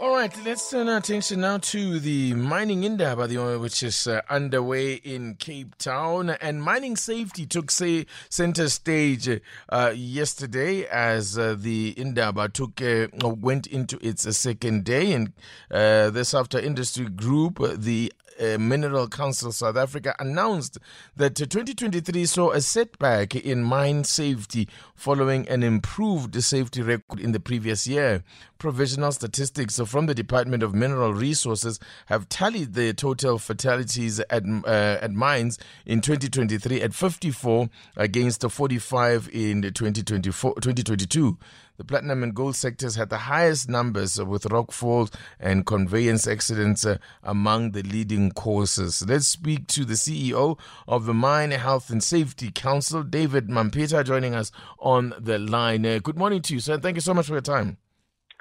All right, let's turn our attention now to the mining indaba, which is uh, underway in Cape Town, and mining safety took say center stage uh, yesterday as uh, the indaba took uh, went into its second day, and uh, this after industry group, the uh, Mineral Council South Africa announced that 2023 saw a setback in mine safety following an improved safety record in the previous year. Provisional statistics from the Department of Mineral Resources have tallied the total fatalities at, uh, at mines in 2023 at 54 against 45 in 2024, 2022. The platinum and gold sectors had the highest numbers with rockfalls and conveyance accidents uh, among the leading causes. Let's speak to the CEO of the Mine Health and Safety Council, David Mamphitha, joining us on the line. Uh, good morning to you, sir. Thank you so much for your time.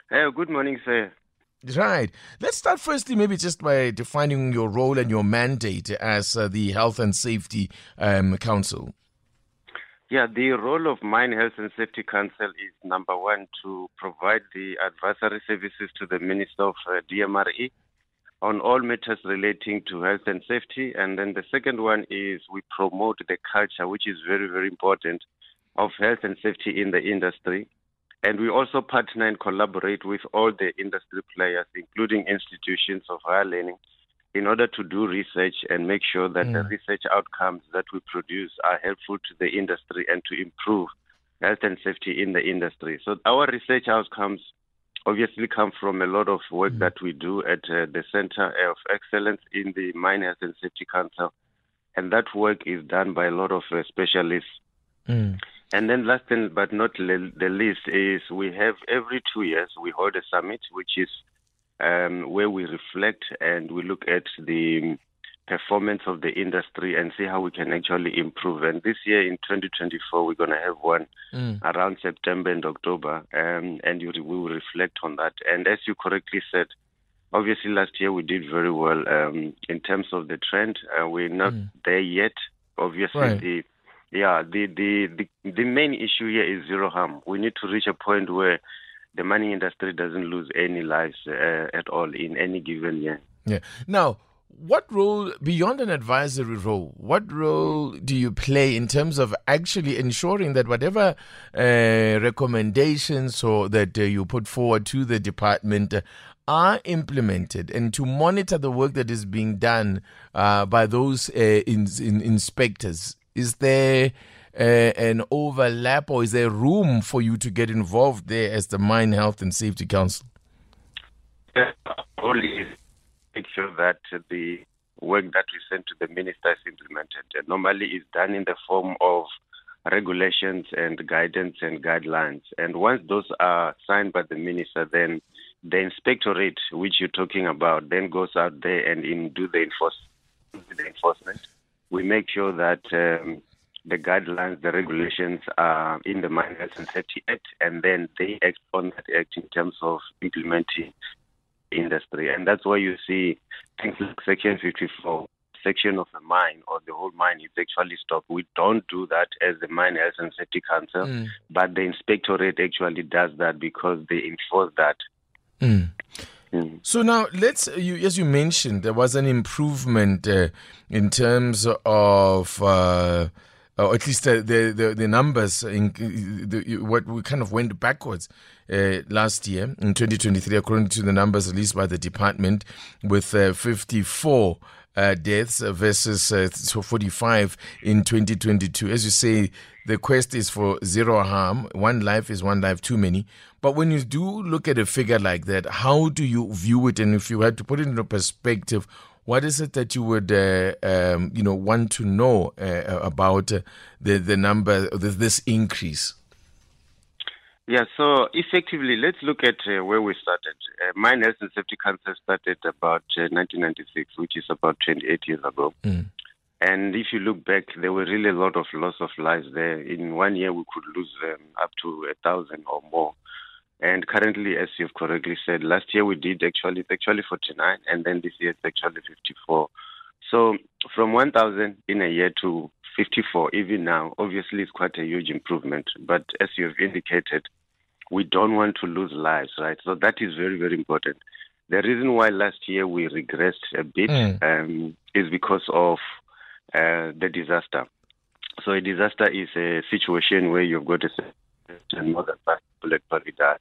Hey, good morning, sir. Right. Let's start firstly, maybe just by defining your role and your mandate as uh, the Health and Safety um, Council. Yeah, the role of Mine Health and Safety Council is number one to provide the advisory services to the Minister of uh, DMRE on all matters relating to health and safety. And then the second one is we promote the culture, which is very, very important, of health and safety in the industry. And we also partner and collaborate with all the industry players, including institutions of higher learning, in order to do research and make sure that mm. the research outcomes that we produce are helpful to the industry and to improve health and safety in the industry. So our research outcomes obviously come from a lot of work mm. that we do at uh, the Center of Excellence in the Mine Health and Safety Council. And that work is done by a lot of uh, specialists. Mm. And then last but not the least is we have every two years we hold a summit, which is um, where we reflect and we look at the performance of the industry and see how we can actually improve. And this year in 2024, we're going to have one mm. around September and October, um, and you, we will reflect on that. And as you correctly said, obviously last year we did very well um, in terms of the trend. Uh, we're not mm. there yet. Obviously, right. the yeah the, the the the main issue here is zero harm. We need to reach a point where the mining industry doesn't lose any lives uh, at all in any given year. Yeah. Now, what role, beyond an advisory role, what role do you play in terms of actually ensuring that whatever uh, recommendations or that uh, you put forward to the department are implemented and to monitor the work that is being done uh, by those uh, in, in inspectors? Is there an overlap, or is there room for you to get involved there as the Mine Health and Safety Council? Only make sure that the work that we send to the minister is implemented. Normally, it's done in the form of regulations and guidance and guidelines. And once those are signed by the minister, then the inspectorate, which you're talking about, then goes out there and in, do the, enforce, the enforcement. We make sure that um, the guidelines, the regulations are in the Mine Health and Safety Act, and then they act on that act in terms of implementing industry. And that's why you see things like Section 54, section of the mine or the whole mine is actually stopped. We don't do that as the Mine Health and Safety Council, mm. but the inspectorate actually does that because they enforce that. Mm. Mm. So now let's, you, as you mentioned, there was an improvement uh, in terms of. Uh, or at least the the, the numbers in the, what we kind of went backwards uh, last year in 2023 according to the numbers released by the department with uh, 54 uh, deaths versus uh, 45 in 2022 as you say the quest is for zero harm. One life is one life too many. But when you do look at a figure like that how do you view it? And if you had to put it into perspective what is it that you would, uh, um, you know, want to know uh, about uh, the the number, this increase? Yeah, so effectively, let's look at uh, where we started. Uh, Mine Health and Safety Council started about uh, 1996, which is about 28 years ago. Mm. And if you look back, there were really a lot of loss of lives there. In one year, we could lose um, up to a thousand or more. And currently, as you've correctly said, last year we did actually it's actually 49, and then this year it's actually 54. So from 1,000 in a year to 54, even now, obviously it's quite a huge improvement. But as you've indicated, we don't want to lose lives, right? So that is very, very important. The reason why last year we regressed a bit Mm. um, is because of uh, the disaster. So a disaster is a situation where you've got a more than five people died.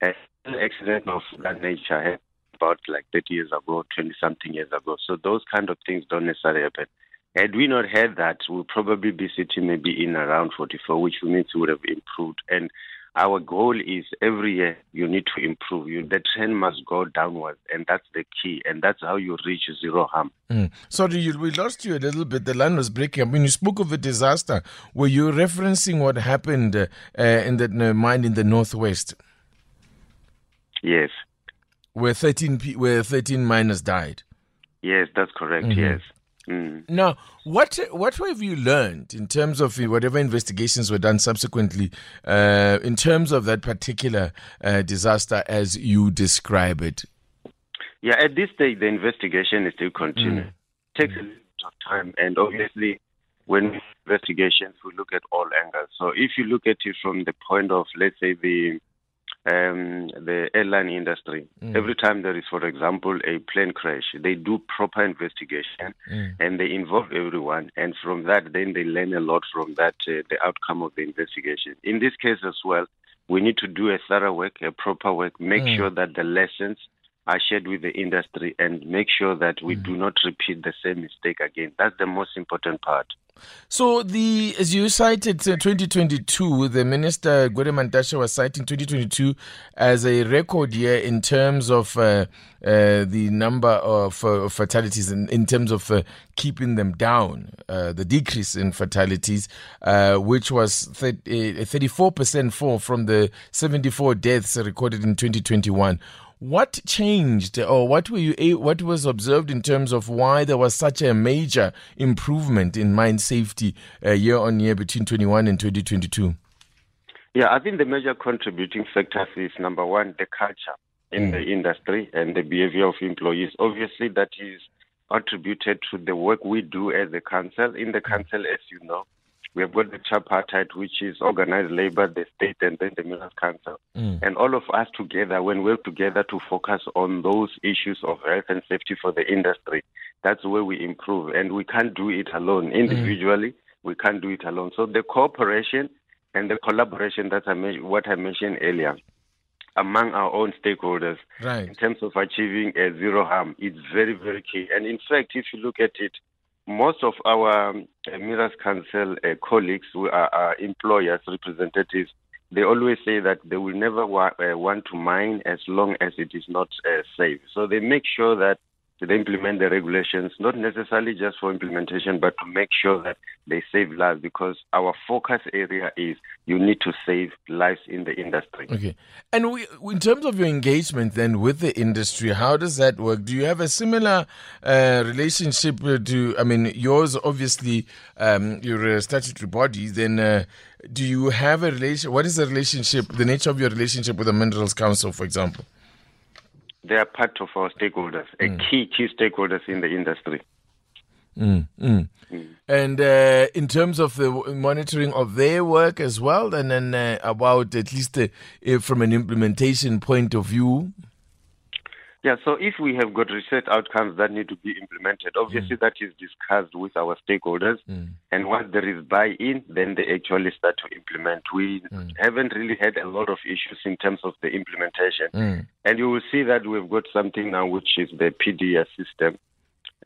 An accident of that nature happened about like 30 years ago, 20 something years ago. So those kind of things don't necessarily happen. Had we not had that, we'll probably be sitting maybe in around 44, which means we would have improved. And our goal is every year you need to improve. You, the trend must go downwards, and that's the key. And that's how you reach zero harm. Mm. Sorry, you, we lost you a little bit. The line was breaking. When you spoke of a disaster, were you referencing what happened uh, in the mine in the northwest, Yes, where thirteen pe- where thirteen miners died? yes, that's correct. Mhm. Yes. Mm. Now, what what have you learned in terms of whatever investigations were done subsequently, uh, in terms of that particular uh, disaster as you describe it? Yeah, at this stage, the investigation is still continuing. Mm. It takes a little bit of time, and obviously, when investigations, we look at all angles. So, if you look at it from the point of, let's say, the um, the airline industry, Mm. every time there is, for example, a plane crash, they do proper investigation Mm. and they involve everyone. And from that, then they learn a lot from that, uh, the outcome of the investigation. In this case as well, we need to do a thorough work, a proper work, make Mm. sure that the lessons are shared with the industry and make sure that we do not repeat the same mistake again. That's the most important part. So the as you cited uh, 2022, the minister Gwede Mantashe was citing 2022 as a record year in terms of uh, uh, the number of uh, fatalities, in, in terms of uh, keeping them down, uh, the decrease in fatalities, which was a 34% fall from the 74 deaths recorded in 2021. What changed, or what were you? What was observed in terms of why there was such a major improvement in mine safety uh, year on year between 21 and 2022? Yeah, I think the major contributing factors is number one, the culture in Mm. the industry and the behavior of employees. Obviously, that is attributed to the work we do as a council. In the council, as you know, we have got the tripartite, which is organized labor, the state, and then the Minerals Council. Mm. And all of us together, when we're together to focus on those issues of health and safety for the industry, that's where we improve. And we can't do it alone. Individually, we can't do it alone. So the cooperation and the collaboration that I what I mentioned earlier among our own stakeholders right. in terms of achieving a zero harm is very, very key. And in fact, if you look at it, most of our um, uh, Minerals Council uh, colleagues who are, are employers, representatives, they always say that they will never wa- uh, want to mine as long as it is not uh, safe. So they make sure that they implement the regulations, not necessarily just for implementation, but to make sure that they save lives because our focus area is you need to save lives in the industry. Okay. And we, in terms of your engagement then with the industry, how does that work? Do you have a similar uh, relationship uh, to, I mean, yours obviously, um, you're a statutory body, then uh, do you have a relation? What is the relationship, the nature of your relationship with the Minerals Council, for example? They are part of our stakeholders, a key, key stakeholders in the industry. Mm, mm. And uh, in terms of the monitoring of their work as well, and then uh, about at least uh, from an implementation point of view. Yeah, so if we have got research outcomes that need to be implemented, obviously that is discussed with our stakeholders. And once there is buy in, then they actually start to implement. We haven't really had a lot of issues in terms of the implementation. Mm. And you will see that we've got something now which is the PDS system,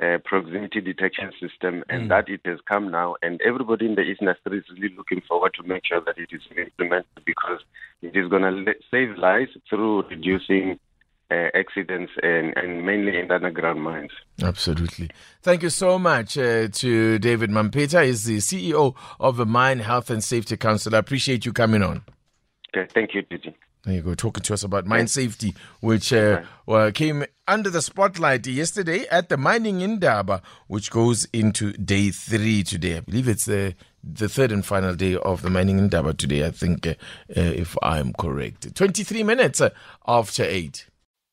uh, proximity detection system, and that it has come now. And everybody in the industry is really looking forward to make sure that it is implemented because it is going to save lives through reducing uh, accidents and, and mainly in underground mines. Absolutely. Thank you so much uh, to David Mamphitha. He's the CEO of the Mine Health and Safety Council. I appreciate you coming on. Okay, thank you, TT. There you go, talking to us about mine safety, which uh, well, came under the spotlight yesterday at the mining Indaba, which goes into day three today. I believe it's the the third and final day of the mining Indaba today. I think, uh, uh, if I'm correct, 23 minutes uh, after eight.